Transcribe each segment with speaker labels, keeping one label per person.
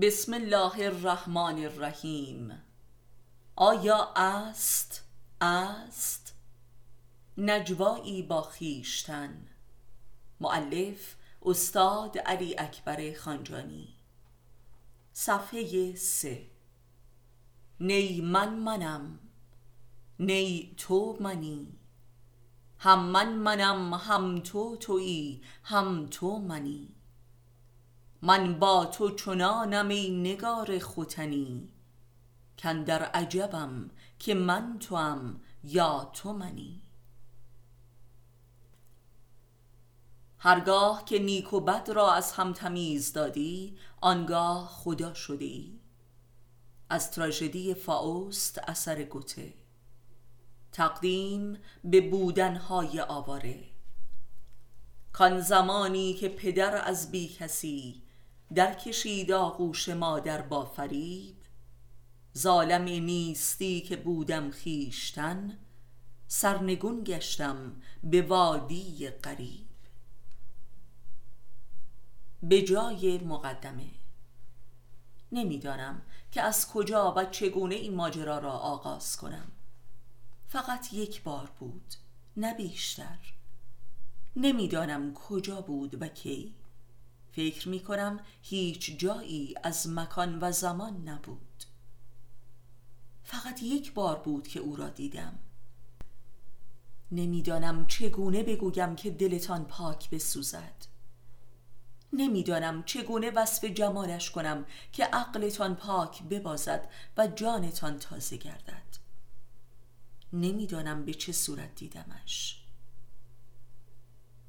Speaker 1: بسم الله الرحمن الرحیم. آیا است؟ است. نجوایی با خیشتن. معلف استاد علی اکبر خانجانی. صفحه سه. نی من منم. نی تو منی. هم من منم هم تو تویی هم تو منی. من با تو چنانم ای نگار ختنی. کاندر عجبم که من توام یا تو منی. هرگاه که نیک و بد را از هم تمیز دادی آنگاه خدا شدی. از تراژدی فاوست اثر گوته. تقدیم به بودنهای آواره. کان زمانی که پدر از بی کسی در کشید آغوش مادر با فریب. ظالم نیستی که بودم خیشتن سرنگون گشتم به وادی غریب به جای مقدمه نمی‌دانم که از کجا و چگونه این ماجرا را آغاز کنم. فقط یک بار بود نه بیشتر. نمی‌دانم کجا بود و کی. فکر می کنم هیچ جایی از مکان و زمان نبود. فقط یک بار بود که او را دیدم. نمی‌دانم چگونه بگویم که دلتان پاک بسوزد. نمی‌دانم چگونه وصف جمالش کنم که عقلتان پاک ببازد و جانتان تازه گردد. نمی‌دانم به چه صورت دیدمش.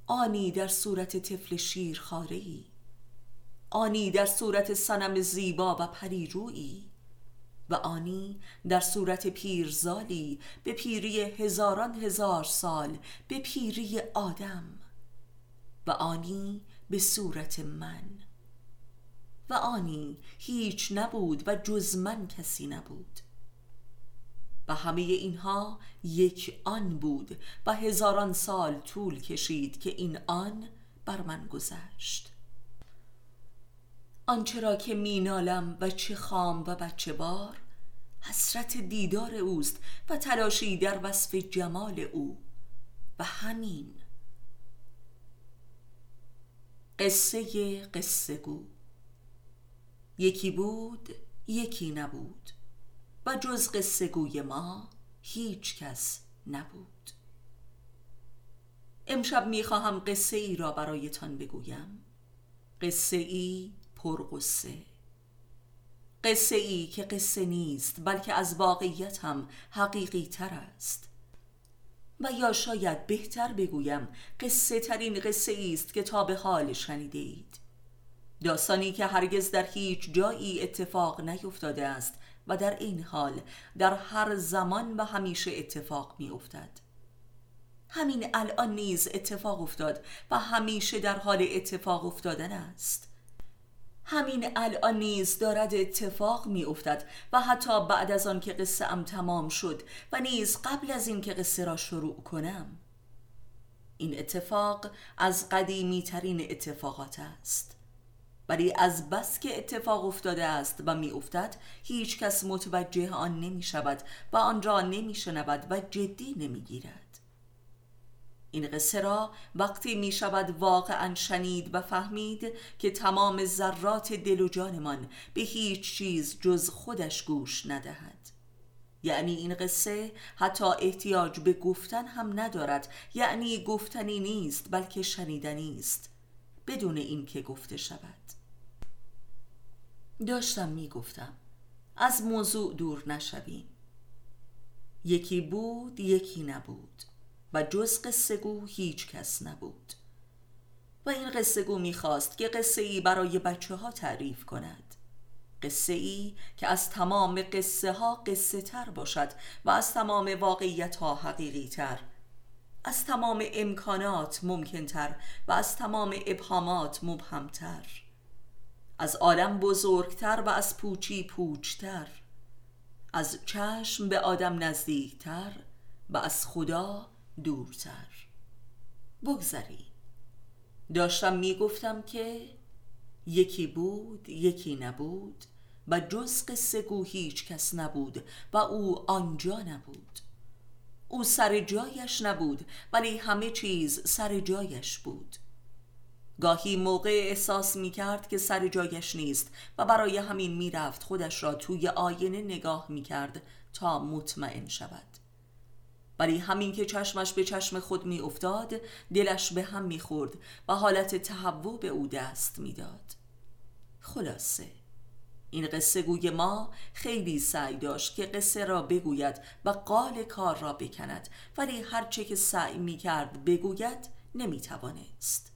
Speaker 1: آنی در صورت طفل شیر ای آنی در صورت سنم زیبا و پریرویی و آنی در صورت پیرزالی به پیری هزاران هزار سال به پیری آدم و آنی به صورت من. و آنی هیچ نبود و جز من کسی نبود. و همه اینها یک آن بود و هزاران سال طول کشید که این آن بر من گذشت. آنچه را که مینالم و چه خام و بچه بار؟ حسرت دیدار اوست و تلاشی در وصف جمال او. و همین. قصه قصه گو. یکی بود یکی نبود. و جز قصه گوی ما هیچ کس نبود. امشب می‌خواهم قصه ای را برایتان بگویم. قصه ای پرقصه قصه ای که قصه نیست بلکه از واقعیت هم حقیقی تر است. و یا شاید بهتر بگویم قصه ترین قصه است که تا به حال شنیده اید داستانی که هرگز در هیچ جایی اتفاق نیفتاده است و در این حال در هر زمان و همیشه اتفاق می افتد همین الان نیز اتفاق افتاد و همیشه در حال اتفاق افتادن است. همین الان نیز دارد اتفاق می افتد و حتی بعد از آن که قصه ام تمام شد و نیز قبل از این که قصه را شروع کنم. این اتفاق از قدیمی ترین اتفاقات است. ولی از بس که اتفاق افتاده است و می افتد هیچ کس متوجه آن نمی شود و آن را نمی شنود و جدی نمی گیرد این قصه را وقتی می شود واقعا شنید و فهمید که تمام ذرات دل و جانمان به هیچ چیز جز خودش گوش ندهد. یعنی این قصه حتی احتیاج به گفتن هم ندارد. یعنی گفتنی نیست بلکه شنیدنی است. بدون اینکه گفته شود. داشتم می‌گفتم از موضوع دور نشویم. یکی بود یکی نبود. و جز قصه گو هیچ کس نبود. و این قصه گو می‌خواست که قصه ای برای بچه ها تعریف کند. قصه ای که از تمام قصه ها قصه تر باشد و از تمام واقعیت ها حقیقی تر از تمام امکانات ممکن تر و از تمام ابهامات مبهمتر از عالم بزرگتر و از پوچی پوچتر از چشم به آدم نزدیکتر و از خدا دورتر. بگذری. داشتم می‌گفتم که یکی بود یکی نبود و جز قصه گو هیچ کس نبود و او آنجا نبود. او سر جایش نبود ولی همه چیز سر جایش بود. گاهی موقع احساس می کرد که سر جایش نیست و برای همین می رفت خودش را توی آینه نگاه می کرد تا مطمئن شود. ولی همین که چشمش به چشم خود می افتاد دلش به هم می خورد و حالت تهوع به او دست می داد خلاصه این قصه گوی ما خیلی سعی داشت که قصه را بگوید و قال کار را بکند ولی هرچه که سعی می کرد بگوید نمی توانست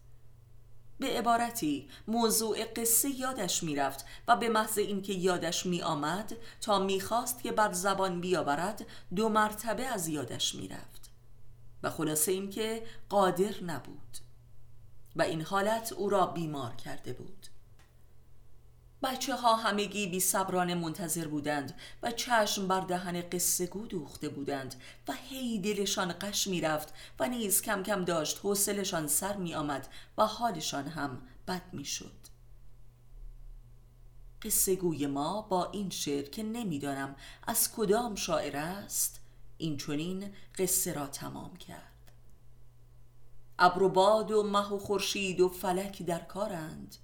Speaker 1: به عبارتی موضوع قصه یادش می‌رفت و به محض اینکه یادش می آمد تا می‌خواست که بر زبان بیاورد دو مرتبه از یادش می‌رفت. و خلاصه اینکه قادر نبود. و این حالت او را بیمار کرده بود. بچه ها همگی بی صبرانه منتظر بودند و چشم بر دهن قصه گو دوخته بودند و هی دلشان قش می رفت و نیز کم کم داشت حوصلشان سر می آمد و حالشان هم بد می شد قصه گوی ما با این شعر که نمی‌دانم از کدام شاعر است این چونین قصه را تمام کرد. ابر و باد و مه و خورشید و فلک در کارند.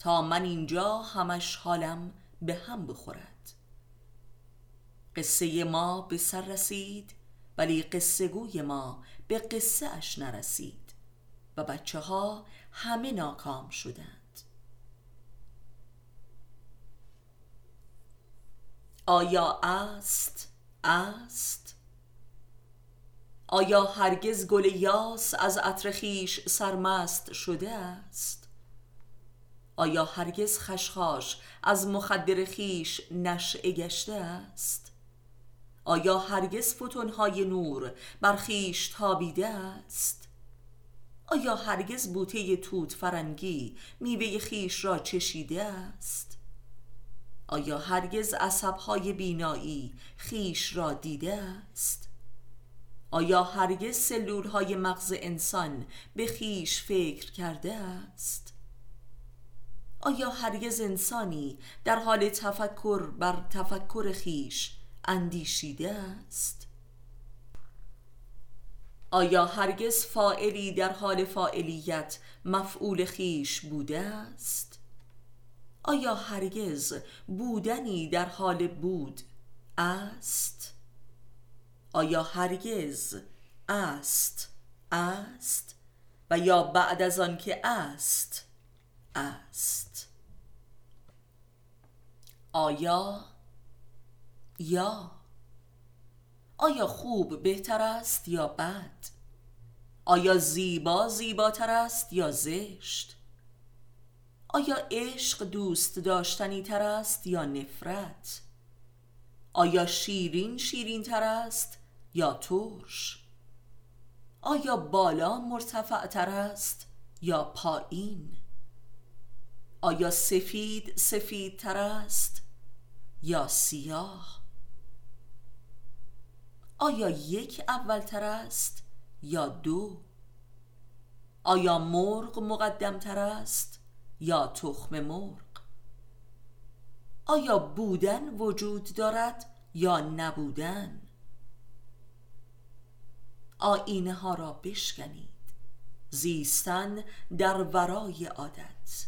Speaker 1: تا من اینجا همش حالم به هم بخورد. قصه ما به سر رسید ولی قصه گوی ما به قصه اش نرسید و بچه ها همه ناکام شدند. آیا است؟ است. آیا هرگز گل یاس از عطر سرمست شده است؟ آیا هرگز خشخاش از مخدر خیش نشعه گشته است؟ آیا هرگز فتونهای نور بر خیش تابیده است؟ آیا هرگز بوته توت فرنگی میوه خیش را چشیده است؟ آیا هرگز عصبهای بینایی خیش را دیده است؟ آیا هرگز سلولهای مغز انسان به خیش فکر کرده است؟ آیا هرگز انسانی در حال تفکر بر تفکر خیش اندیشیده است؟ آیا هرگز فائلی در حال فاعلیت مفعول خیش بوده است؟ آیا هرگز بودنی در حال بود است؟ آیا هرگز است است و یا بعد از آن که است است. آیا؟ یا؟ آیا خوب بهتر است یا بد؟ آیا زیبا زیباتر است یا زشت؟ آیا عشق دوست داشتنی تر است یا نفرت؟ آیا شیرین شیرین تر است یا ترش؟ آیا بالا مرتفع تر است یا پایین؟ آیا سفید سفید تر است یا سیاه؟ آیا یک اول تر است یا دو؟ آیا مرغ مقدم تر است یا تخم مرغ؟ آیا بودن وجود دارد یا نبودن؟ آینه ها را بشکنید زیستن در ورای عادت.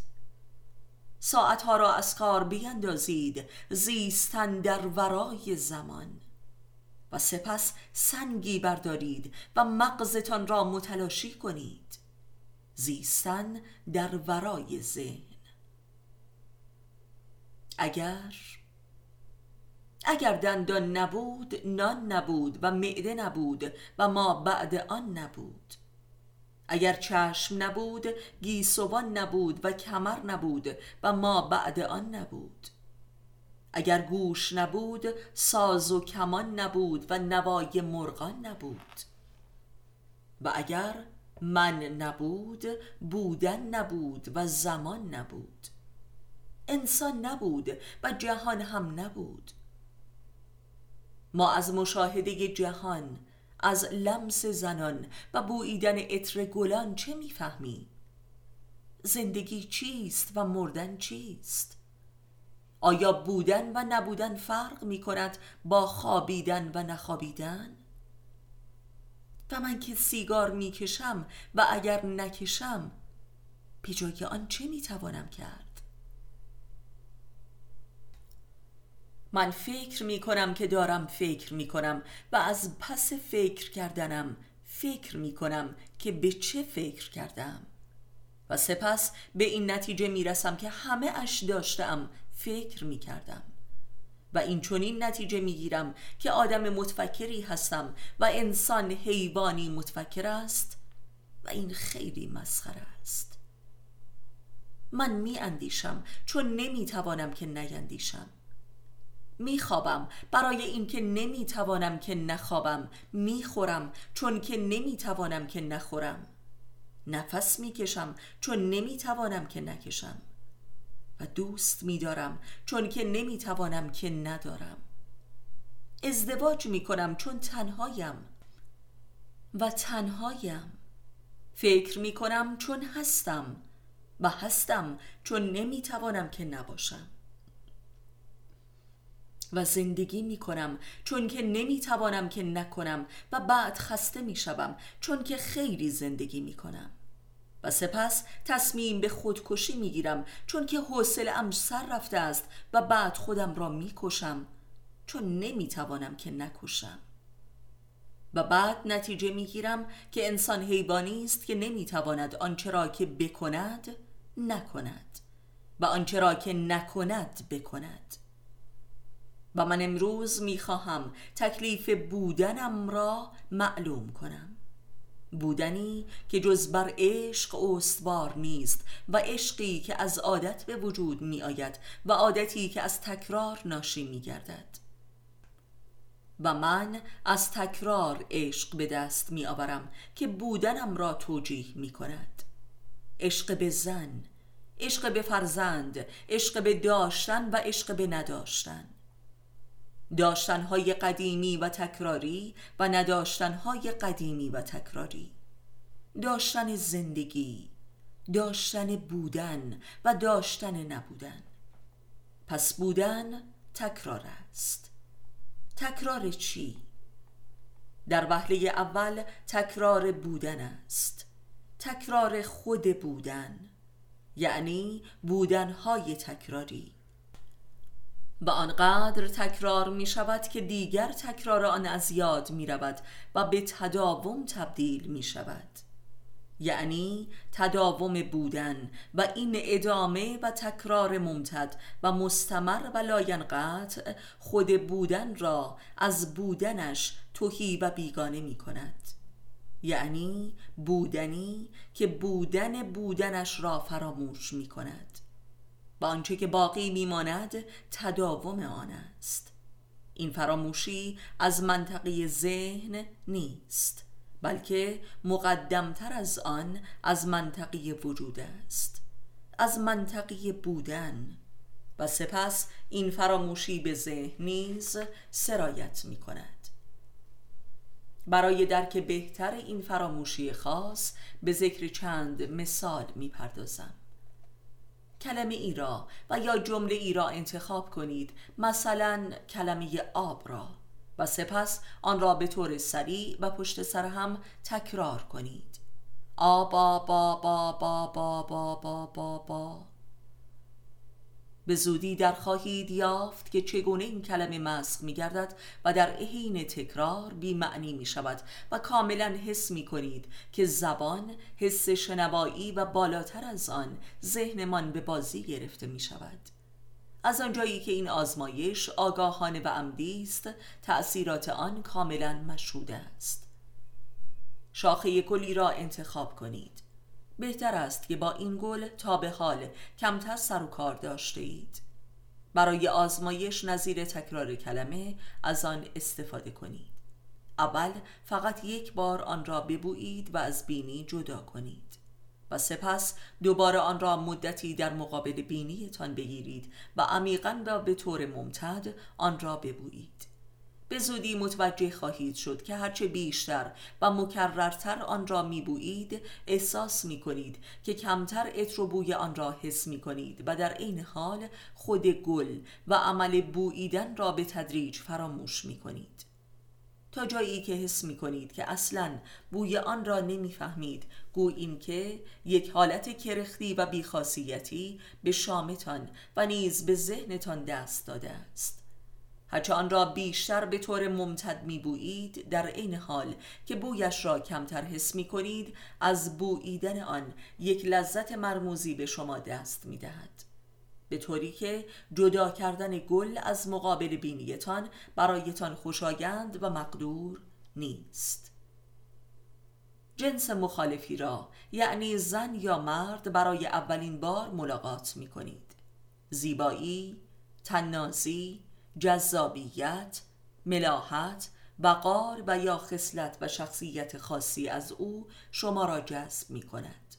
Speaker 1: ساعتها را از کار بیندازید زیستن در ورای زمان. و سپس سنگی بردارید و مغزتان را متلاشی کنید. زیستن در ورای ذهن. اگر اگر دندان نبود نان نبود و معده نبود و ما بعد آن نبود. اگر چشم نبود گیسوان نبود و کمر نبود و ما بعد آن نبود. اگر گوش نبود ساز و کمان نبود و نوای مرغان نبود. و اگر من نبود بودن نبود و زمان نبود. انسان نبود و جهان هم نبود. ما از مشاهده جهان از لمس زنان و بوییدن عطر گلان چه می‌فهمی؟ زندگی چیست و مردن چیست؟ آیا بودن و نبودن فرق می کند با خوابیدن و نخوابیدن؟ و من که سیگار می کشم و اگر نکشم به جای آن چه می توانم کرد؟ من فکر می کنم که دارم فکر می کنم و از پس فکر کردنم فکر می کنم که به چه فکر کردم. و سپس به این نتیجه می رسم که همه اش داشتم فکر می کردم و این چونین نتیجه می گیرم که آدم متفکری هستم و انسان حیوانی متفکر است و این خیلی مسخره است. من می اندیشم چون نمی توانم که نیندیشم. میخوابم. برای اینکه نمی‌توانم که نخوابم می‌خورم. چون که نمی‌توانم که نخورم. نفس می‌کشم چون نمی‌توانم که نکشم. و دوست میدارم چون که نمی‌توانم که ندارم. ازدواج می‌کنم چون تنهایم. و تنهایم. فکر می‌کنم چون هستم. و هستم چون نمی‌توانم که نباشم. و زندگی می کنم چون که نمی توانم که نکنم و بعد خسته می شوم چون که خیلی زندگی می کنم و سپس تصمیم به خودکشی می گیرم چون که حوصله ام سر رفته است و بعد خودم را می کشم چون نمی توانم که نکشم. و بعد نتیجه می گیرم که انسان حیوانی است که نمی تواند آنچه را که بکند نکند. و آنچه را که نکند بکند. و من امروز می‌خواهم تکلیف بودنم را معلوم کنم. بودنی که جز بر عشق استوار نیست و عشقی که از عادت به وجود می آید و عادتی که از تکرار ناشی می گردد و من از تکرار عشق به دست می آورم که بودنم را توجیه می کند عشق به زن عشق به فرزند عشق به داشتن و عشق به نداشتن. داشتنهای قدیمی و تکراری و نداشتنهای قدیمی و تکراری. داشتن زندگی داشتن بودن و داشتن نبودن. پس بودن تکرار است. تکرار چی؟ در وهله اول تکرار بودن است. تکرار خود بودن یعنی بودنهای تکراری. و آنقدر تکرار می شود که دیگر تکرار آن از یاد می رود و به تداوم تبدیل می شود یعنی تداوم بودن و این ادامه و تکرار ممتد و مستمر و لاینقطع خود بودن را از بودنش توهی و بیگانه می کند یعنی بودنی که بودن بودنش را فراموش می کند و آنچه که باقی میماند تداوم آن است. این فراموشی از منطقه ذهن نیست بلکه مقدمتر از آن از منطقه وجود است از منطقه بودن. و سپس این فراموشی به ذهن نیز سرایت می کند برای درک بهتر این فراموشی خاص به ذکر چند مثال می پردازم کلمه ای را و یا جمله ای را انتخاب کنید مثلا کلمه آب را. و سپس آن را به طور سریع و پشت سر هم تکرار کنید. آب آب آب آب آب آب آب آب آب به زودی در خواهید یافت که چگونه این کلمه مسخ می گردد و در حین تکرار بی معنی می شود و کاملا حس می کنید که زبان حس شنوایی و بالاتر از آن ذهنمان به بازی گرفته می شود از آنجایی که این آزمایش آگاهانه و عمدی است تأثیرات آن کاملا مشهود است. شاخه گلی را انتخاب کنید. بهتر است که با این گل تا به حال کمتر سر و کار داشته اید. برای آزمایش نظیر تکرار کلمه از آن استفاده کنید. اول فقط یک بار آن را ببویید و از بینی جدا کنید. و سپس دوباره آن را مدتی در مقابل بینیتان بگیرید و عمیقا و به طور ممتد آن را ببویید. به زودی متوجه خواهید شد که هرچه بیشتر و مکررتر آن را میبویید احساس می‌کنید که کمتر عطر و بوی آن را حس می‌کنید و در این حال خود گل و عمل بوییدن را به تدریج فراموش می‌کنید. تا جایی که حس می کنید که اصلا بوی آن را نمی‌فهمید گو این که یک حالت کرختی و بیخاصیتی به شامتان و نیز به ذهنتان دست داده است. هرچه آن را بیشتر به طور ممتد می بویید در این حال که بویش را کمتر حس می کنید از بوییدن آن یک لذت مرموزی به شما دست می دهد به طوری که جدا کردن گل از مقابل بینیتان برایتان خوشایند و مقدور نیست. جنس مخالفی را یعنی زن یا مرد برای اولین بار ملاقات می کنید زیبایی، تنازی، جذابیت، ملاحت، وقار و یا خصلت و شخصیت خاصی از او شما را جذب می کند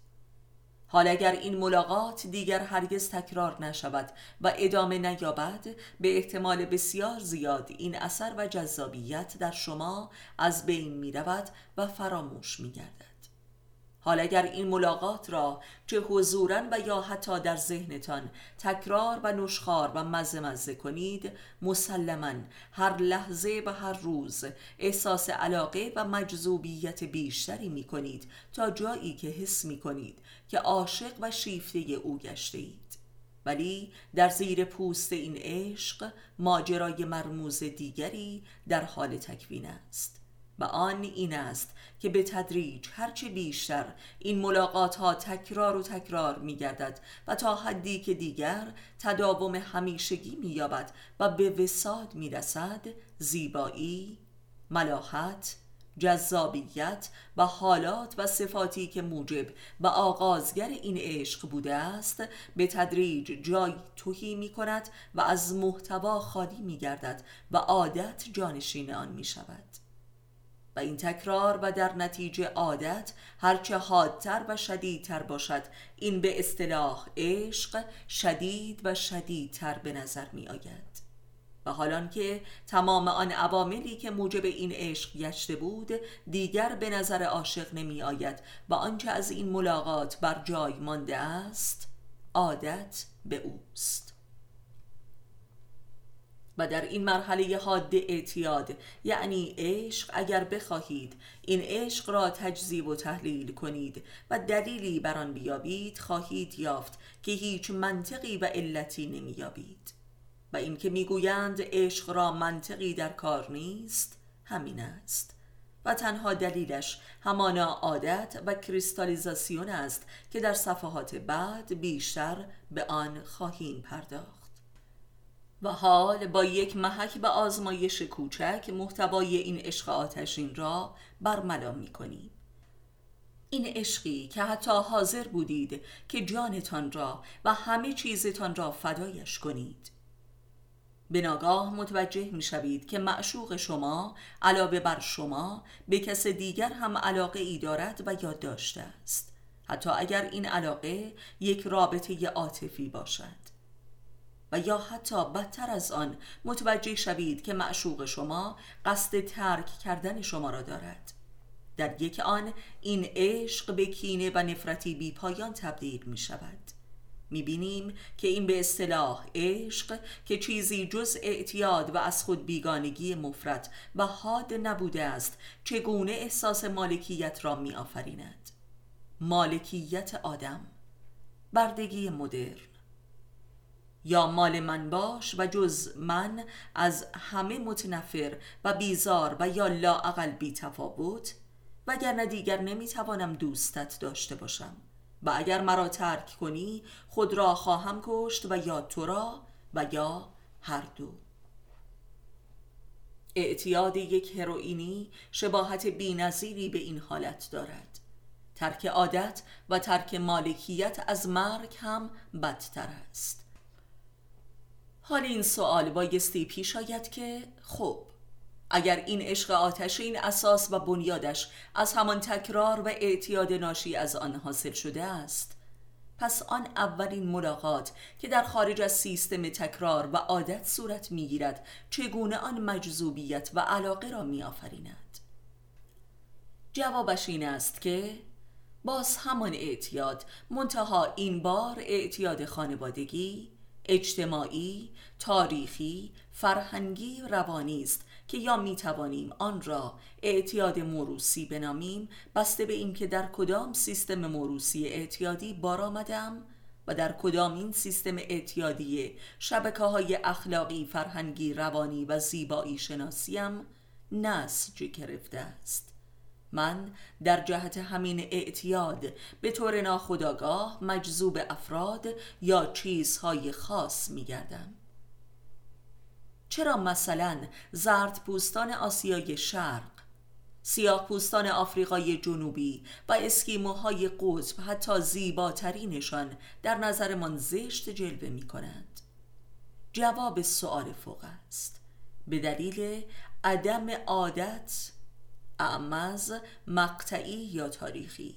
Speaker 1: حال اگر این ملاقات دیگر هرگز تکرار نشود و ادامه نیابد به احتمال بسیار زیاد این اثر و جذابیت در شما از بین می رود و فراموش می گردد حال اگر این ملاقات را چه حضورا و یا حتی در ذهنتان تکرار و نشخار و مزه مزه کنید مسلما هر لحظه و هر روز احساس علاقه و مجذوبیت بیشتری می کنید تا جایی که حس می کنید که عاشق و شیفته او گشته اید ولی در زیر پوست این عشق ماجرای مرموز دیگری در حال تکوین است. و آن این است که به تدریج هرچه بیشتر این ملاقات ها تکرار و تکرار می گردد و تا حدی که دیگر تداوم همیشگی می یابد و به وساد می رسد زیبایی، ملاحت، جذابیت و حالات و صفاتی که موجب و آغازگر این عشق بوده است به تدریج جای توهی می کند و از محتوا خالی می گردد و عادت جانشین آن می شود و این تکرار و در نتیجه عادت هرچه حادتر و شدیدتر باشد. این به اصطلاح عشق شدید و شدیدتر به نظر می آید و حالان که تمام آن عواملی که موجب این عشق گشته بود دیگر به نظر عاشق نمی آید و آنچه از این ملاقات بر جای مانده است عادت به اوست. و در این مرحله حاد اعتیاد یعنی عشق اگر بخواهید این عشق را تجزیب و تحلیل کنید و دلیلی بر آن بیابید خواهید یافت که هیچ منطقی و علتی نمییابید. و اینکه می‌گویند عشق را منطقی در کار نیست همین است. و تنها دلیلش همانا عادت و کریستالیزاسیون است که در صفحات بعد بیشتر به آن خواهیم پرداخت. و حال با یک محک به آزمایش کوچک محتوای این عشق آتشین را برملا می کنیم این عشقی که حتی حاضر بودید که جانتان را و همه چیزتان را فدایش کنید. به ناگاه متوجه می شوید که معشوق شما علاوه بر شما به کس دیگر هم علاقه ای دارد و یاد داشته است. حتی اگر این علاقه یک رابطه عاطفی باشد. و یا حتی بدتر از آن متوجه شوید که معشوق شما قصد ترک کردن شما را دارد. در یک آن این عشق به کینه و نفرتی بی پایان تبدیل می شود. می بینیم که این به اصطلاح عشق که چیزی جز اعتیاد و از خود بیگانگی مفرد و حاد نبوده است چگونه احساس مالکیت را می آفریند؟ مالکیت آدم بردگی مدرن. یا مال من باش و جز من از همه متنفر و بیزار و یا لاعقل بی تفاوت وگرنه دیگر نمی‌توانم دوستت داشته باشم. و اگر مرا ترک کنی خود را خواهم کشت و یا تو را و یا هر دو. اعتیاد یک هروئینی شباهت بینظیری به این حالت دارد. ترک عادت و ترک مالکیت از مرگ هم بدتر است. حال این سوال بایستی پیش آید که خب اگر این عشق آتشین اساس و بنیادش از همان تکرار و اعتیاد ناشی از آن حاصل شده است پس آن اولین ملاقات که در خارج از سیستم تکرار و عادت صورت می‌گیرد چگونه آن مجذوبیت و علاقه را میآفریند؟ جوابش این است که باز همان اعتیاد منتها این بار اعتیاد خانوادگی اجتماعی، تاریخی، فرهنگی روانی است که یا می توانیم آن را اعتیاد موروسی بنامیم بسته به اینکه در کدام سیستم موروسی اعتیادی بار آمدم و در کدام این سیستم اعتیادی شبکه های اخلاقی، فرهنگی، روانی و زیبایی شناسیم نسج گرفته است. من در جهت همین اعتیاد به طور ناخودآگاه مجذوب افراد یا چیزهای خاص می گردم. چرا مثلا زرد پوستان آسیای شرق سیاه پوستان آفریقای جنوبی و اسکیموهای قطب حتی زیباترینشان در نظرمان زشت جلوه می کنند جواب سؤال فوق است به دلیل عدم عادت اعمز مقطعی یا تاریخی.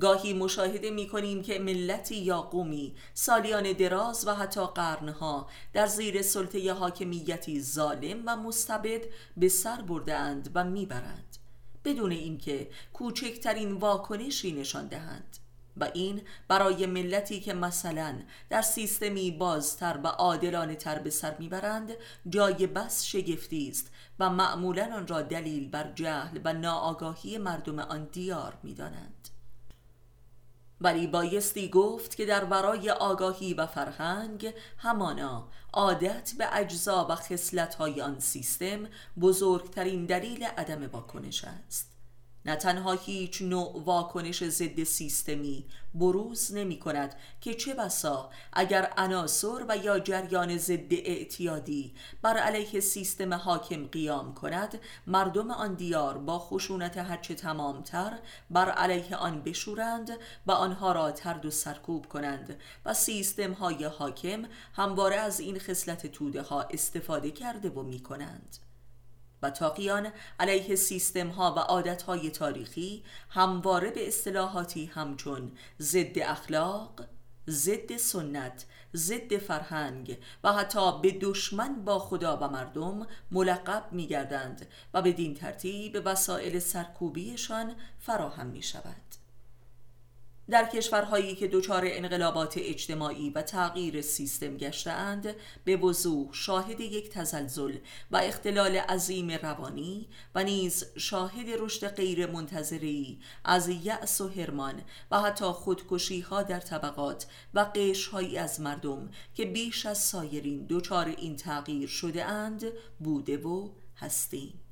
Speaker 1: گاهی مشاهده می کنیم که ملتی یا قومی سالیان دراز و حتی قرنها در زیر سلطه حاکمیتی ظالم و مستبد به سر بردهاند و می‌برند. بدون اینکه کوچکترین واکنشی نشان دهند. و این برای ملتی که مثلا در سیستمی بازتر و عادلانه تر به سر می‌برند جای بس شگفتی است و معمولا آن را دلیل بر جهل و ناآگاهی مردم آن دیار می‌دانند. ولی بایستی گفت که در ورای آگاهی و فرهنگ همانا عادت به اجزا و خصلت‌های آن سیستم بزرگترین دلیل عدم واکنش است. نه تنها هیچ نوع واکنش ضد سیستمی بروز نمی کند که چه بسا اگر عناصر و یا جریان ضد اعتیادی بر علیه سیستم حاکم قیام کند مردم آن دیار با خشونت هرچه تمامتر بر علیه آن بشورند و آنها را ترد و سرکوب کنند و سیستم های حاکم همواره از این خصلت توده ها استفاده کرده و می کنند. و تاقیان علیه سیستم ها و عادت های تاریخی همواره به اصطلاحاتی همچون ضد اخلاق، ضد سنت، ضد فرهنگ و حتی به دشمن با خدا و مردم ملقب می گردند و بدین ترتیب وسایل سرکوبیشان فراهم می شود. در کشورهایی که دچار انقلابات اجتماعی و تغییر سیستم گشتهاند به وضوح شاهد یک تزلزل و اختلال عظیم روانی و نیز شاهد رشد غیر منتظری از یأس و هرمان و حتی خودکشی ها در طبقات و قشرهایی از مردم که بیش از سایرین دچار این تغییر شده اند بوده و هستیم.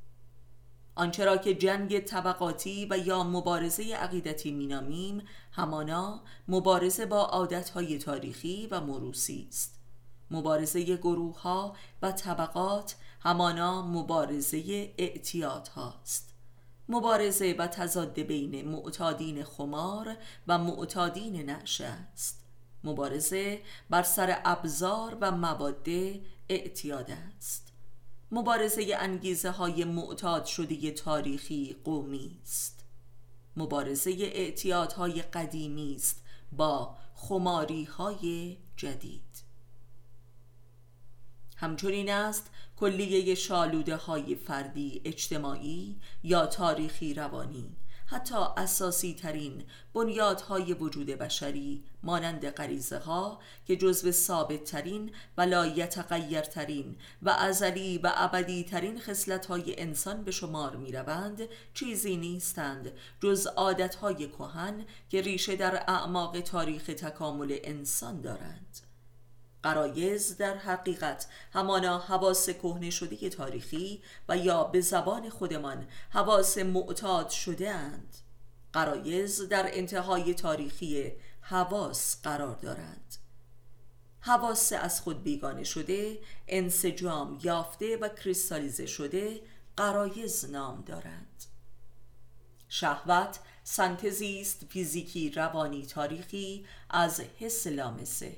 Speaker 1: آنچه را که جنگ طبقاتی و یا مبارزه عقیدتی مینامیم همانا مبارزه با عادتهای تاریخی و موروسی است. مبارزه گروه ها و طبقات همانا مبارزه اعتیاد هاست مبارزه و تضاد بین معتادین خمار و معتادین نعشه است. مبارزه بر سر ابزار و مواد اعتیاد است. مبارزه انگیزه های معتاد شده تاریخی قومی است. مبارزه اعتیادهای قدیمی است با خماری های جدید. همچنین است کلیه شالوده های فردی اجتماعی یا تاریخی روانی حتی اساسی ترین بنیادهای وجود بشری مانند غریزه ها که جزو ثابت ترین و لایتغیر ترین و ازلی و ابدی ترین خصلت های انسان به شمار می روند چیزی نیستند جز عادت های کهن که ریشه در اعماق تاریخ تکامل انسان دارند. قرایز در حقیقت همانا حواس کهنه شده تاریخی و یا به زبان خودمان حواس معتاد شده اند. قرایز در انتهای تاریخی حواس قرار دارند. حواس از خود بیگانه شده انسجام یافته و کریستالیزه شده قرایز نام دارند. شهوت سنتزی است فیزیکی روانی تاریخی از حس لامسه.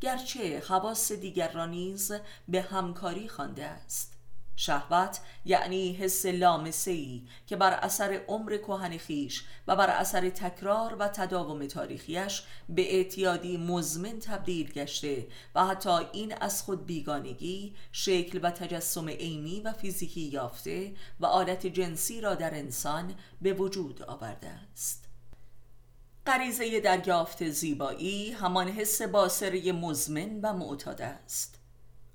Speaker 1: گرچه حواس دیگر را نیز به همکاری خوانده است. شهوت یعنی حس لامسه‌ای که بر اثر عمر کهن خیش و بر اثر تکرار و تداوم تاریخیش به اعتیادی مزمن تبدیل گشته و حتی این از خود بیگانگی شکل و تجسم عینی و فیزیکی یافته و عادت جنسی را در انسان به وجود آورده است. غریزه دریافت زیبایی همان حس باسره مزمن و معتاد است.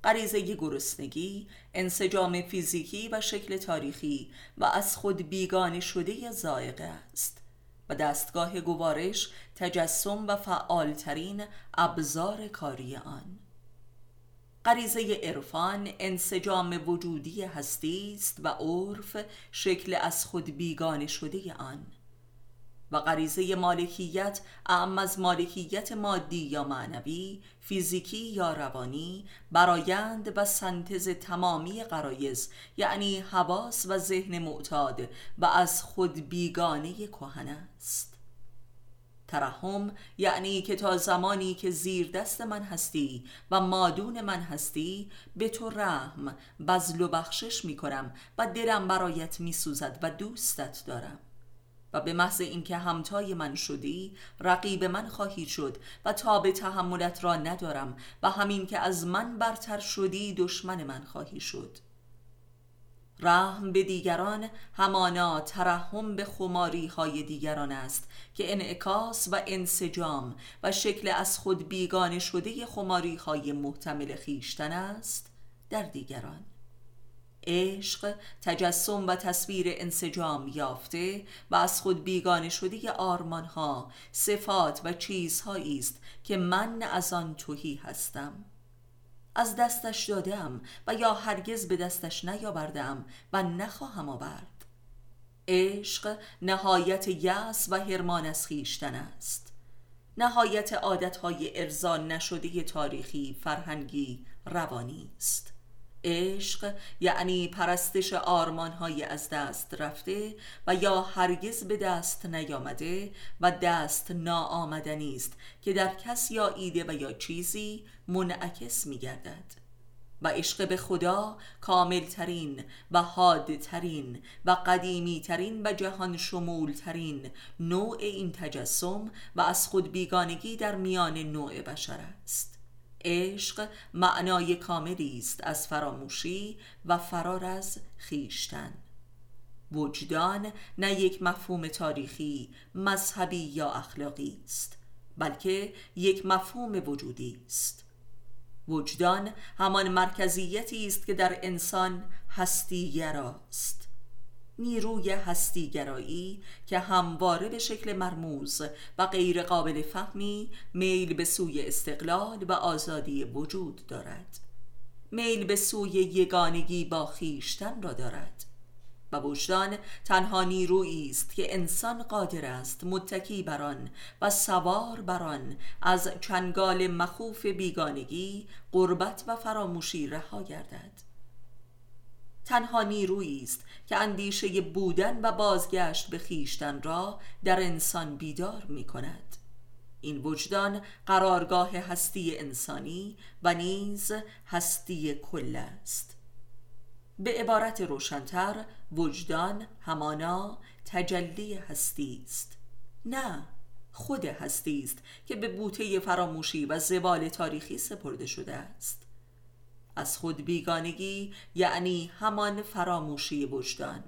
Speaker 1: غریزه گرسنگی انسجام فیزیکی و شکل تاریخی و از خود بیگانه شده زائقه است. و دستگاه گوارش تجسم و فعالترین ابزار کاری آن. غریزه عرفان انسجام وجودی هستی است و عرف شکل از خود بیگانه شده آن. و غریزه مالکیت اعم از مالکیت مادی یا معنوی فیزیکی یا روانی برایند و سنتز تمامی قرایز یعنی حواس و ذهن معتاد و از خود بیگانه کهن است. ترحم یعنی که تا زمانی که زیر دست من هستی و مادون من هستی به تو رحم بزل و بخشش می کنم و دلم برایت می سوزد و دوستت دارم. و به محض اینکه همتای من شدی رقیب من خواهی شد و تا به تحملت را ندارم و همین که از من برتر شدی دشمن من خواهی شد. رحم به دیگران همانا ترحم به خماری های دیگران است که انعکاس و انسجام و شکل از خود بیگانه شده خماری های محتمل خیشتن است در دیگران. عشق تجسم و تصویر انسجام یافته و از خود بیگانه شده آرمان ها صفات و چیزهایی است که من از آن توهی هستم. از دستش دادم و یا هرگز به دستش نیاوردم و نخواهم آورد. عشق نهایت یأس و هرمان از خیشتن است. نهایت عادتهای ارزان نشده تاریخی فرهنگی روانی است. عشق یعنی پرستش آرمانهای از دست رفته و یا هرگز به دست نیامده و دست ناآمدنی است که در کس یا ایده و یا چیزی منعکس می گردد و عشق به خدا کاملترین و حادترین و قدیمیترین و جهان شمولترین نوع این تجسم و از خود بیگانگی در میان نوع بشر است. عشق معنای کاملی است از فراموشی و فرار از خیشتن وجدان نه یک مفهوم تاریخی مذهبی یا اخلاقی است بلکه یک مفهوم وجودی است. وجدان همان مرکزیتی است که در انسان هستی است نیروی هستیگرایی که همواره به شکل مرموز و غیر قابل فهمی میل به سوی استقلال و آزادی وجود دارد. میل به سوی یگانگی با خیشتن را دارد. و وجدان تنها نیرویی است که انسان قادر است متکی بر آن و سوار بر آن از چنگال مخوف بیگانگی قربت و فراموشی رها گردد. تنها نیرویی است که اندیشه بودن و بازگشت به خیشتن را در انسان بیدار می کند این وجدان قرارگاه هستی انسانی و نیز هستی کل است. به عبارت روشنتر وجدان همانا تجلی هستی است. نه خود هستی است که به بوته فراموشی و زوال تاریخی سپرده شده است. از خود بیگانگی یعنی همان فراموشی وجدان.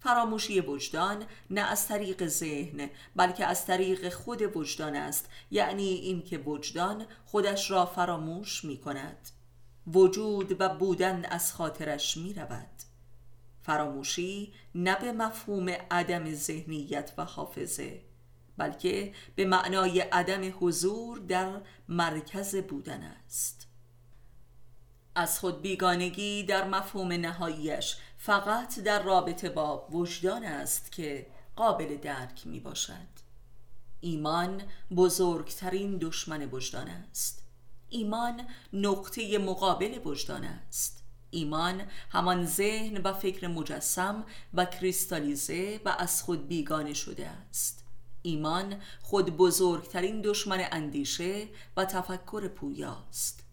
Speaker 1: فراموشی وجدان نه از طریق ذهن بلکه از طریق خود وجدان است یعنی اینکه وجدان خودش را فراموش می کند وجود و بودن از خاطرش می رود فراموشی نه به مفهوم عدم ذهنیت و حافظه بلکه به معنای عدم حضور در مرکز بودن است. از خود بیگانگی در مفهوم نهاییش فقط در رابطه با وجدان است که قابل درک می باشد ایمان بزرگترین دشمن وجدان است. ایمان نقطه مقابل وجدان است. ایمان همان ذهن و فکر مجسم و کریستالیزه و از خود بیگانه شده است. ایمان خود بزرگترین دشمن اندیشه و تفکر پویاست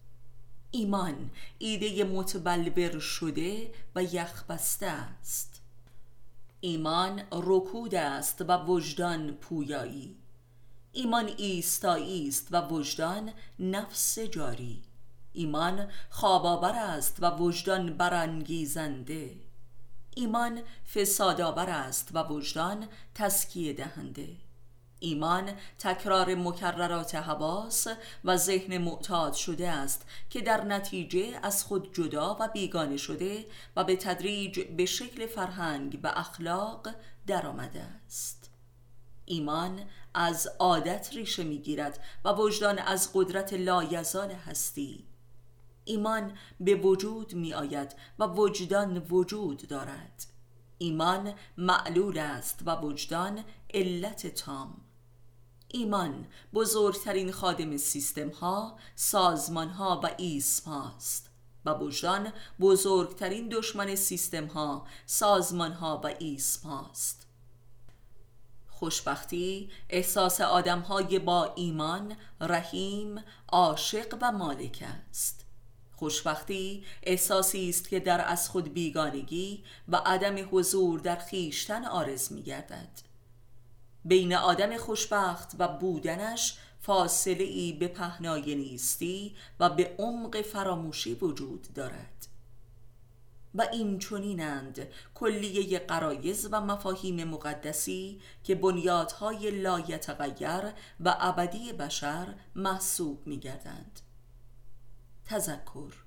Speaker 1: ایمان ایده متبلبر شده و یخبسته است. ایمان رکود است و وجدان پویایی. ایمان ایستایی است و وجدان نفس جاری. ایمان خواباور است و وجدان برانگیزنده. ایمان فسادآور است و وجدان تسکیه دهنده. ایمان تکرار مکررات حواس و ذهن معتاد شده است که در نتیجه از خود جدا و بیگانه شده و به تدریج به شکل فرهنگ و اخلاق درآمده است. ایمان از عادت ریشه می‌گیرد و وجدان از قدرت لایزال هستی. ایمان به وجود می آید و وجدان وجود دارد. ایمان معلول است و وجدان علت تام. ایمان بزرگترین خادم سیستم ها، سازمان ها و ایسم هاست و وجدان بزرگترین دشمن سیستم ها، سازمان ها و ایسم هاست خوشبختی احساس آدم های با ایمان، رحیم، عاشق و مالک است. خوشبختی احساسی است که در از خود بیگانگی و عدم حضور در خیشتن آرز می گردد بین آدم خوشبخت و بودنش فاصله ای به پهنای نیستی و به عمق فراموشی وجود دارد. و این چنینند کلیه قرایز و مفاهیم مقدسی که بنیادهای لایتغیر و ابدی بشر محسوب می گردند تذکر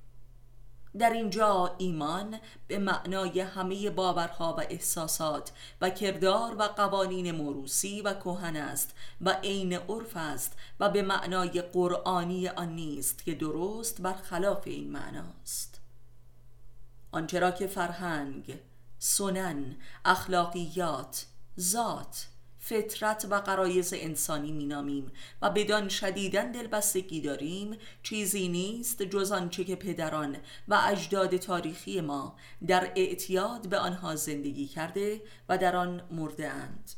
Speaker 1: در اینجا ایمان به معنای همه باورها و احساسات و کردار و قوانین موروسی و کهن است و عین عرف است و به معنای قرآنی آن نیست که درست برخلاف این معناست آنچه که فرهنگ سنن اخلاقیات ذات فطرت و قرایز انسانی مینامیم و بدان شدیدن دلبستگی داریم چیزی نیست جز آنچه که پدران و اجداد تاریخی ما در اعتیاد به آنها زندگی کرده و در آن مرده اند.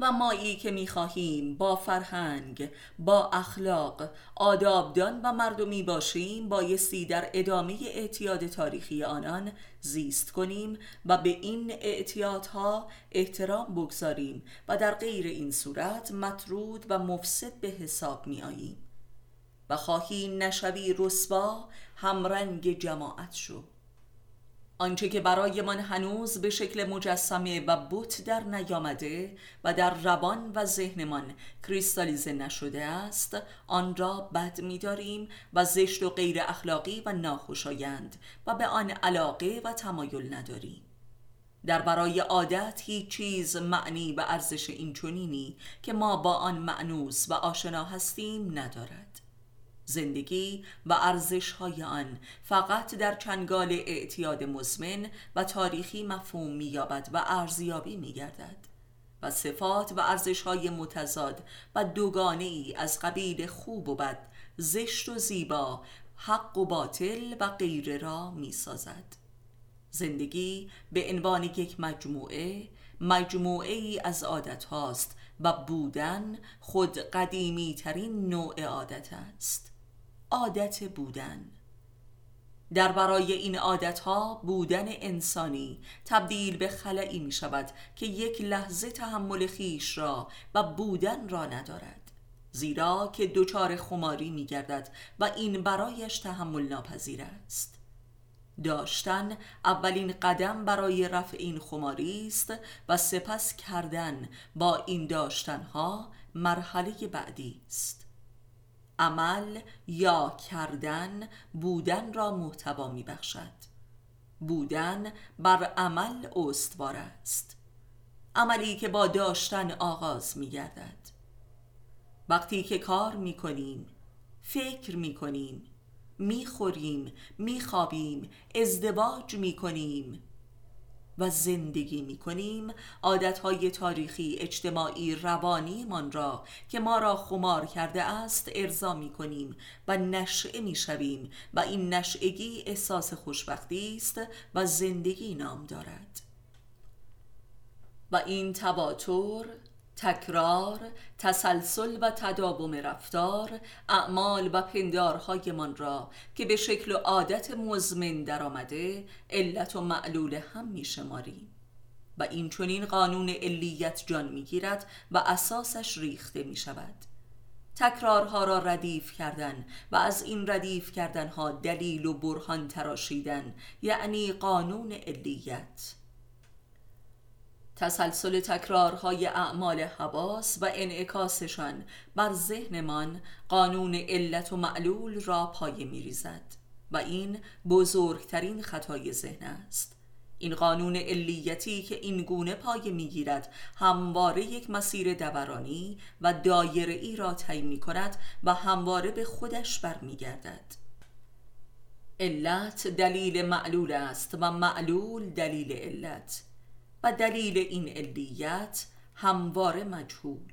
Speaker 1: و مایی که می‌خواهیم با فرهنگ با اخلاق آدابدان و مردمی باشیم بایستی در ادامه اعتیاد تاریخی آنان زیست کنیم و به این اعتیادها احترام بگذاریم و در غیر این صورت مطرود و مفسد به حساب می آییم و خواهی نشوی رسوا همرنگ جماعت شو. آنچه که برایمان هنوز به شکل مجسمه و بوت در نیامده و در روان و ذهنمان کریستالیزه نشده است آن را بد می‌داریم و زشت و غیر اخلاقی و ناخوشایند و به آن علاقه و تمایل نداریم. در برای عادت هیچ چیز معنی و ارزش این چنینی که ما با آن معنوس و آشنا هستیم ندارد. زندگی و ارزش های آن. فقط در چنگال اعتیاد مزمن و تاریخی مفهوم مییابد و ارزیابی میگردد. و صفات و ارزش های متضاد و دوگانه ای از قبیل خوب و بد زشت و زیبا حق و باطل و غیره را می سازد زندگی به عنوان یک مجموعه مجموعه ای از عادت هاست و بودن خود قدیمی ترین نوع عادت است. عادت بودن. در برای این عادت ها بودن انسانی تبدیل به خلایی می شود که یک لحظه تحمل خیش را و بودن را ندارد. زیرا که دچار خماری می گردد و این برایش تحمل ناپذیر است. داشتن اولین قدم برای رفع این خماری است و سپس کردن با این داشتنها مرحله بعدی است. عمل یا کردن بودن را محتوا می بخشد بودن بر عمل استوار است. عملی که با داشتن آغاز می گردد وقتی که کار می کنیم فکر می کنیم می خوریم می خوابیم ازدواج می کنیم و زندگی می کنیم عادتهای تاریخی اجتماعی روانیمان را که ما را خمار کرده است ارضا می کنیم و نشعه می شویم و این نشعگی احساس خوشبختی است و زندگی نام دارد. و این تواتر تکرار، تسلسل و تداوم رفتار اعمال و پندارهایمان را که به شکل و عادت مزمن در آمده علت و معلول هم می شماریم و این چونین قانون علیت جان می گیرد و اساسش ریخته می شود تکرارها را ردیف کردن و از این ردیف کردن ها دلیل و برهان تراشیدن یعنی قانون علیت. تسلسل تکرارهای اعمال حواس و انعکاسشان بر ذهنمان قانون علت و معلول را پایه می ریزد و این بزرگترین خطای ذهن است. این قانون علیتی که این گونه پایه می‌گیرد همواره یک مسیر دورانی و دایره ای را طی می کند و همواره به خودش برمیگردد. علت دلیل معلول است و معلول دلیل علت. و دلیل این علیت همواره مجهول.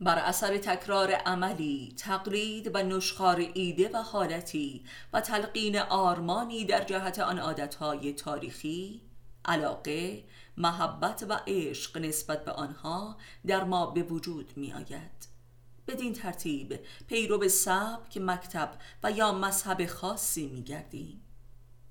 Speaker 1: بر اثر تکرار عملی تقلید و نشخار ایده و حالتی و تلقین آرمانی در جهت آن عادتهای تاریخی علاقه، محبت و عشق نسبت به آنها در ما به وجود می آید بدین ترتیب پیرو سبک مکتب و یا مذهب خاصی می گردیم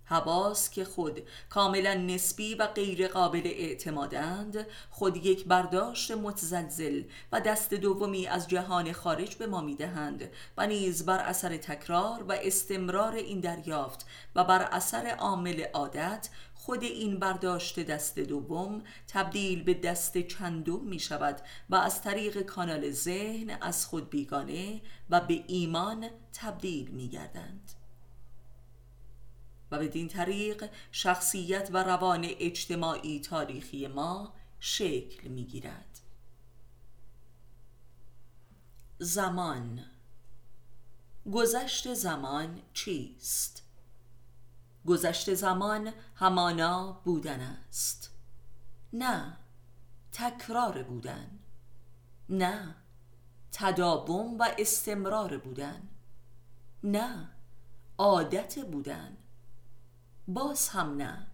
Speaker 1: حواس که خود کاملا نسبی و غیر قابل اعتمادند خود یک برداشت متزلزل و دست دومی از جهان خارج به ما می‌دهند و نیز بر اثر تکرار و استمرار این دریافت و بر اثر عامل عادت خود این برداشت دست دوم تبدیل به دست چندم می شود و از طریق کانال ذهن از خود بیگانه و به ایمان تبدیل می گردند. و بدین طریق شخصیت و روان اجتماعی تاریخی ما شکل می گیرد زمان. گذشت زمان چیست؟ گذشت زمان همانا بودن است. نه تکرار بودن. نه تداوم و استمرار بودن. نه عادت بودن. باز هم نه.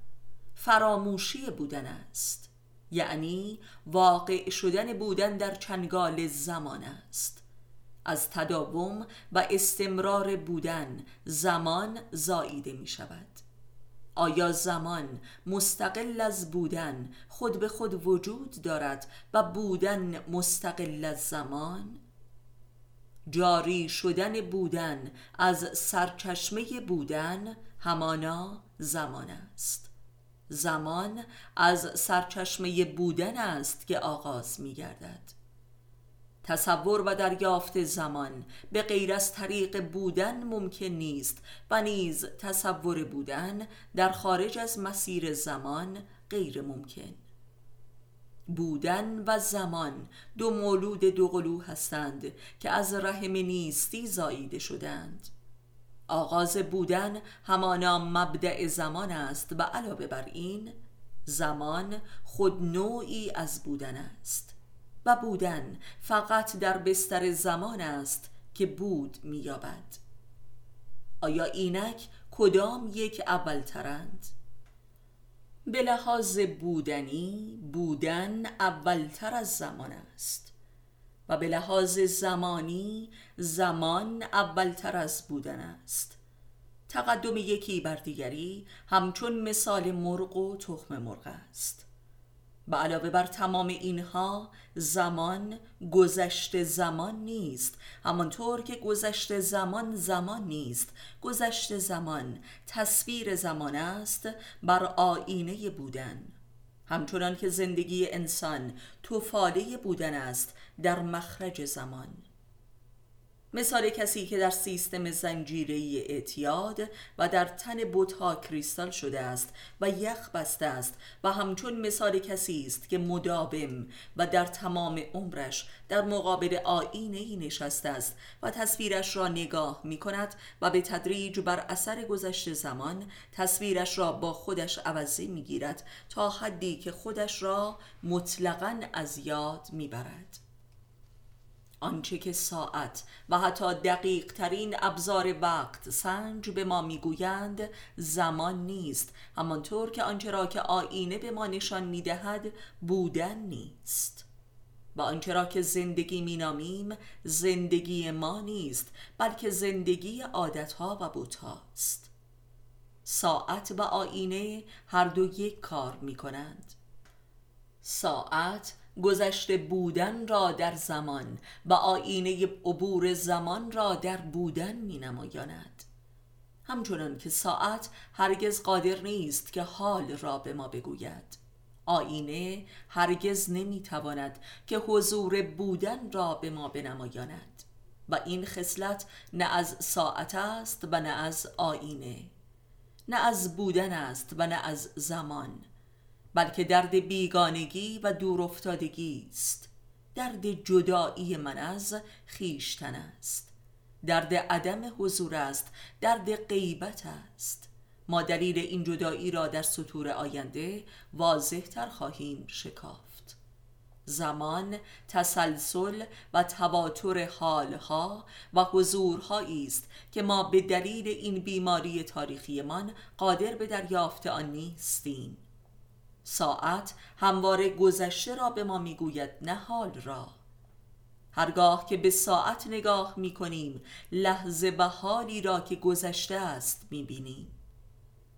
Speaker 1: فراموشی بودن است. یعنی واقع شدن بودن در چنگال زمان است. از تداوم و استمرار بودن زمان زاییده می شود. آیا زمان مستقل از بودن خود به خود وجود دارد و بودن مستقل از زمان؟ جاری شدن بودن از سرچشمه بودن همانا زمان است. زمان از سرچشمه بودن است که آغاز می گردد تصور و دریافت زمان به غیر از طریق بودن ممکن نیست و نیز تصور بودن در خارج از مسیر زمان غیر ممکن. بودن و زمان دو مولود دوقلو هستند که از رحم نیستی زاییده شدند آغاز بودن همانا مبدع زمان است و علاوه بر این زمان خود نوعی از بودن است و بودن فقط در بستر زمان است که بود مییابد آیا اینک کدام یک اولترند؟ به لحاظ بودنی بودن اولتر از زمان است. و به لحاظ زمانی زمان اولتر از بودن است. تقدم یکی بر دیگری همچون مثال مرغ و تخم مرغ است. به علاوه بر تمام اینها زمان گذشته زمان نیست. همانطور که گذشته زمان زمان نیست. گذشته زمان تصویر زمان است بر آینه بودن. همچنان که زندگی انسان توفاله بودن است در مخرج زمان. مثال کسی که در سیستم زنجیره اعتیاد و در تن بوتها کریستال شده است و یخ بسته است و همچون مثال کسی است که مداوم و در تمام عمرش در مقابل آینه ای نشسته است و تصویرش را نگاه می کند و به تدریج بر اثر گذشت زمان تصویرش را با خودش عوضی می گیرد تا حدی که خودش را مطلقا از یاد می برد. آنچه که ساعت و حتی دقیق ترین ابزار وقت سنج به ما می‌گویند زمان نیست. همانطور که آنچه را که آینه به ما نشان می‌دهد بودن نیست. و آنچه را که زندگی مینامیم زندگی ما نیست بلکه زندگی عادتها و بوتهاست ساعت و آینه هر دو یک کار می کنند ساعت گذشته بودن را در زمان و آینه عبور زمان را در بودن می نمایاند همچنان که ساعت هرگز قادر نیست که حال را به ما بگوید. آینه هرگز نمی‌تواند که حضور بودن را به ما بنمایاند. و این خصلت نه از ساعت است و نه از آینه نه از بودن است و نه از زمان. بلکه درد بیگانگی و دور افتادگی است. درد جدایی من از خیشتن است. درد عدم حضور است. درد غیبت است. ما دلیل این جدایی را در سطور آینده واضح تر خواهیم شکافت. زمان تسلسل و تواتر حالها و حضورهایی است که ما به دلیل این بیماری تاریخیمان قادر به دریافت آن نیستیم. ساعت همواره گذشته را به ما می‌گوید نه حال را. هرگاه که به ساعت نگاه می کنیم لحظه و حالی را که گذشته است می بینیم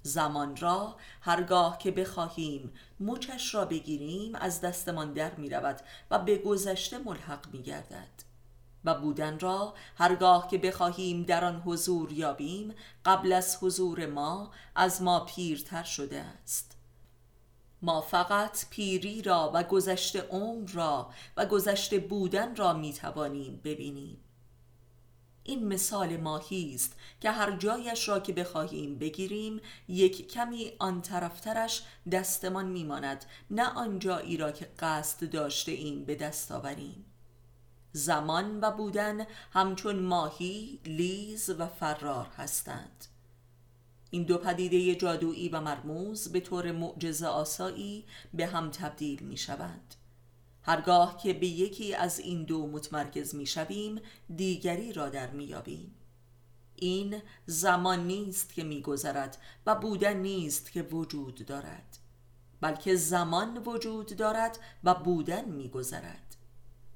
Speaker 1: زمان را هرگاه که بخواهیم مچش را بگیریم از دستمان در می رود و به گذشته ملحق می گردد و بودن را هرگاه که بخواهیم در آن حضور یابیم قبل از حضور ما از ما پیرتر شده است. ما فقط پیری را و گذشته عمر را و گذشته بودن را می توانیم ببینیم. این مثال ماهی است که هر جایش را که بخواهیم بگیریم یک کمی آن طرفترش دستمان میماند نه آن جایی را که قصد داشته ایم به دست آوریم. زمان و بودن همچون ماهی لیز و فرار هستند. این دو پدیده جادویی و مرموز به طور معجزه آسایی به هم تبدیل می شوند هرگاه که به یکی از این دو متمرکز می شویم دیگری را در می یابیم. این زمان نیست که می گذرد و بودن نیست که وجود دارد بلکه زمان وجود دارد و بودن می گذرد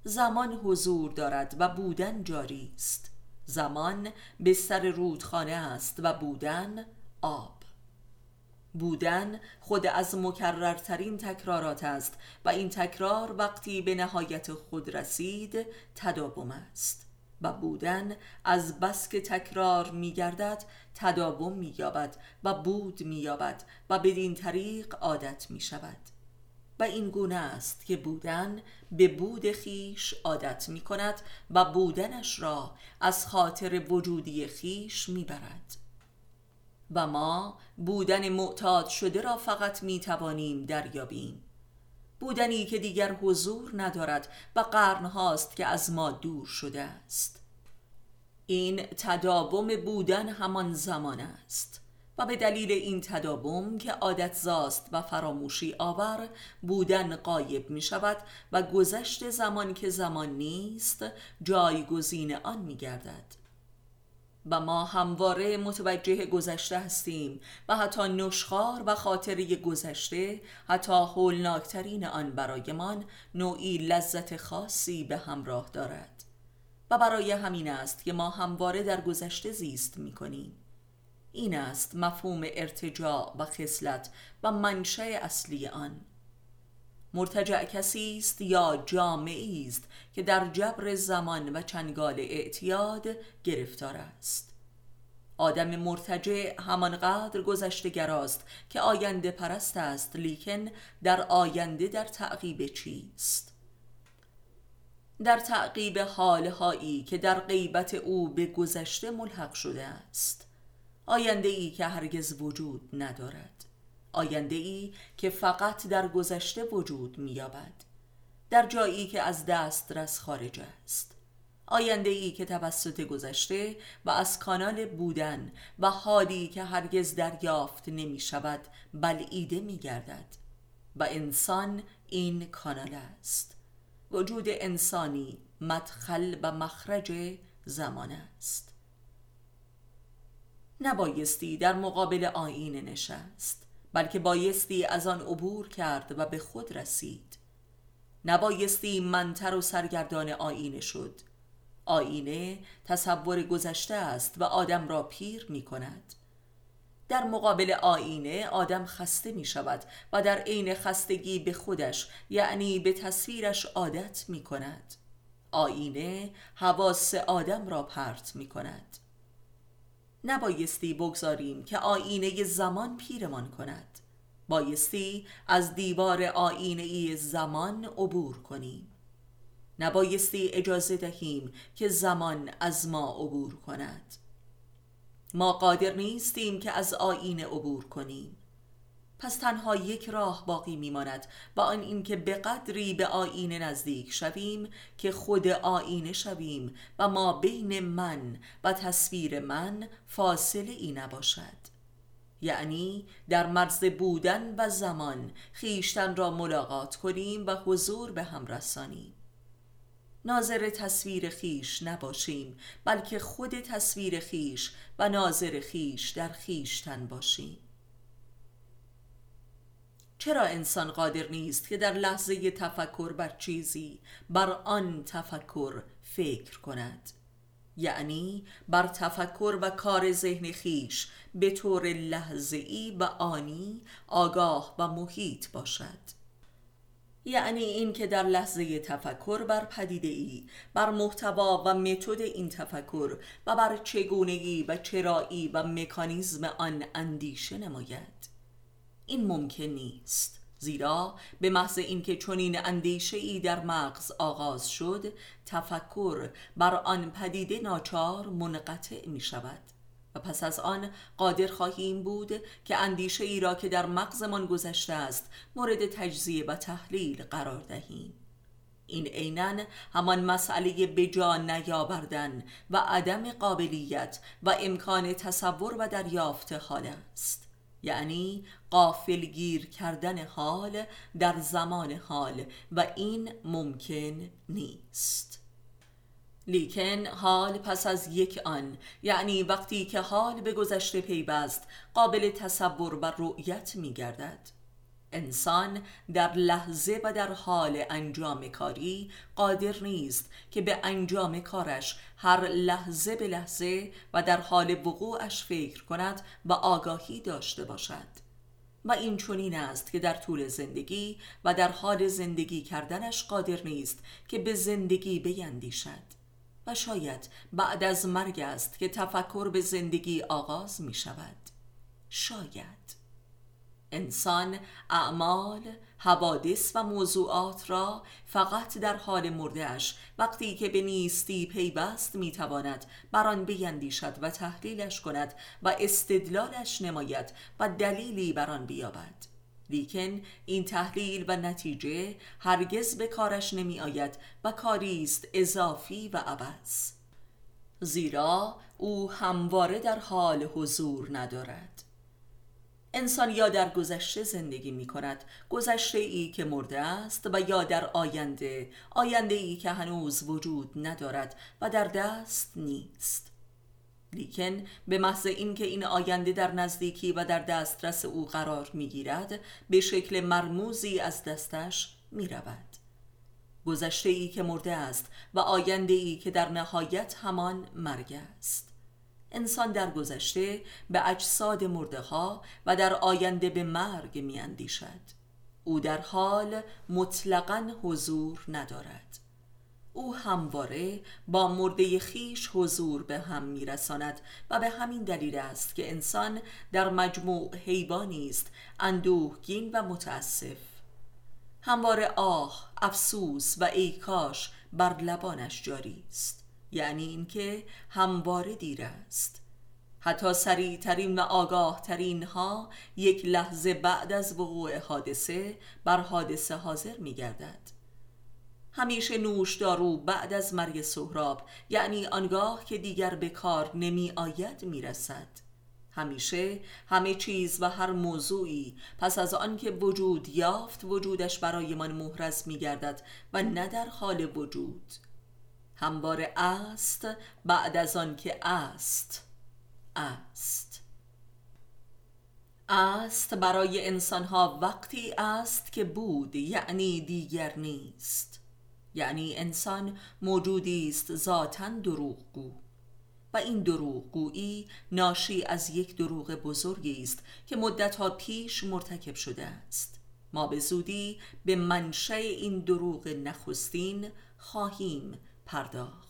Speaker 1: زمان حضور دارد و بودن جاری است. زمان بستر رودخانه است و بودن آب. بودن خود از مکررترین تکرارات است و این تکرار وقتی به نهایت خود رسید تداوم است و بودن از بس که تکرار میگردد تداوم مییابد و بود مییابد و بدین طریق عادت می شود و این گونه است که بودن به بود خیش عادت می کند و بودنش را از خاطر وجودی خیش می برد و ما بودن معتاد شده را فقط می توانیم دریابیم. بودنی که دیگر حضور ندارد و قرن هاست که از ما دور شده است. این تداوم بودن همان زمان است و به دلیل این تداوم که عادت زاست و فراموشی آور بودن قایب می شود و گذشت زمان که زمان نیست جایگزین آن می گردد و ما همواره متوجه گذشته هستیم و حتی نشخار و خاطره گذشته حتی هولناکترین آن برایمان نوعی لذت خاصی به همراه دارد. و برای همین است که ما همواره در گذشته زیست می کنیم این است مفهوم ارتجاع و خصلت و منشأ اصلی آن. مرتجع کسی است یا جامعی است که در جبر زمان و چنگال اعتیاد گرفتار است؟ آدم مرتجع همانقدر گذشته گراست که آینده پرست است لیکن در آینده در تعقیب چیست؟ در تعقیب حالهایی که در غیبت او به گذشته ملحق شده است. آینده ای که هرگز وجود ندارد. آینده ای که فقط در گذشته وجود مییابد در جایی که از دست رس خارج است. آینده ای که توسط گذشته و از کانال بودن و حالی که هرگز دریافت نمی شود بلعیده می گردد و انسان این کانال است. وجود انسانی مدخل و مخرج زمان است. نبایستی در مقابل آین نشست. بلکه بایستی از آن عبور کرد و به خود رسید. نبایستی منتر و سرگردان آینه شد. آینه تصور گذشته است و آدم را پیر می کند. در مقابل آینه آدم خسته می شود و در عین خستگی به خودش یعنی به تصویرش عادت می کند. آینه حواس آدم را پرت می کند. نبایستی بگذاریم که آینه زمان پیرمان کند. بایستی از دیوار آینه ای زمان عبور کنیم. نبایستی اجازه دهیم که زمان از ما عبور کند. ما قادر نیستیم که از آینه عبور کنیم. پس تنها یک راه باقی میماند و آن اینکه به قدری به آینه نزدیک شویم که خود آینه شویم و ما بین من و تصویر من فاصله ای نباشد. یعنی در مرز بودن و زمان خیشتن را ملاقات کنیم و حضور به هم رسانیم. ناظر تصویر خیش نباشیم بلکه خود تصویر خیش و ناظر خیش در خیشتن باشیم. چرا انسان قادر نیست که در لحظه تفکر بر چیزی بر آن تفکر فکر کند؟ یعنی بر تفکر و کار ذهن خیش به طور لحظه‌ای و آنی آگاه و محیط باشد. یعنی این که در لحظه تفکر بر پدیده ای بر محتوا و متد این تفکر و بر چگونگی و چرایی و مکانیزم آن اندیشه نماید. این ممکن نیست. زیرا به محض اینکه چنین اندیشه ای در مغز آغاز شد تفکر بر آن پدیده ناچار منقطع می شود و پس از آن قادر خواهیم بود که اندیشه ای را که در مغزمان گذشته است مورد تجزیه و تحلیل قرار دهیم. این عینا همان مسئله بجا نیاوردن و عدم قابلیت و امکان تصور و دریافت حال است. یعنی قافل گیر کردن حال در زمان حال و این ممکن نیست. لیکن حال پس از یک آن یعنی وقتی که حال به گذشته پیوست قابل تصور و رؤیت می گردد انسان در لحظه و در حال انجام کاری قادر نیست که به انجام کارش هر لحظه به لحظه و در حال وقوعش فکر کند و آگاهی داشته باشد. و این چنین است که در طول زندگی و در حال زندگی کردنش قادر نیست که به زندگی بیندیشد. و شاید بعد از مرگ است که تفکر به زندگی آغاز می شود شاید. انسان اعمال، حوادث و موضوعات را فقط در حال مردهش وقتی که به نیستی پیوست می‌تواند بر آن بیندیشد و تحلیلش کند و استدلالش نماید و دلیلی بر آن بیابد. لیکن این تحلیل و نتیجه هرگز به کارش نمی آید و کاری است اضافی و عبس زیرا او همواره در حال حضور ندارد. انسان یا در گذشته زندگی می کند گذشته ای که مرده است و یا در آینده. آینده ای که هنوز وجود ندارد و در دست نیست. لیکن به محض اینکه این آینده در نزدیکی و در دسترس او قرار می گیرد به شکل مرموزی از دستش می رود گذشته ای که مرده است و آینده ای که در نهایت همان مرگ است. انسان در گذشته به اجساد مرده ها و در آینده به مرگ می اندیشد او در حال مطلقا حضور ندارد. او همواره با مرده خیش حضور به هم میرساند و به همین دلیل است که انسان در مجموع حیوانی است اندوهگین و متاسف. همواره آه افسوس و ای کاش بر لبانش جاری است. یعنی اینکه همواره دیر است. حتی سریعترین و آگاه ترین ها یک لحظه بعد از وقوع حادثه بر حادثه حاضر می گردد همیشه نوش دارو بعد از مرگ سهراب یعنی آنگاه که دیگر به کار نمی آید می رسد همیشه همه چیز و هر موضوعی پس از آنکه وجود یافت وجودش برایمان محرز می گردد و نه در حال وجود. همواره است بعد از آنکه است است. است برای انسانها وقتی است که بود یعنی دیگر نیست. یعنی انسان موجودی است ذاتا دروغگو. و این دروغگویی ناشی از یک دروغ بزرگی است که مدتها پیش مرتکب شده است. ما به زودی به منشه این دروغ نخستین خواهیم پرداخت.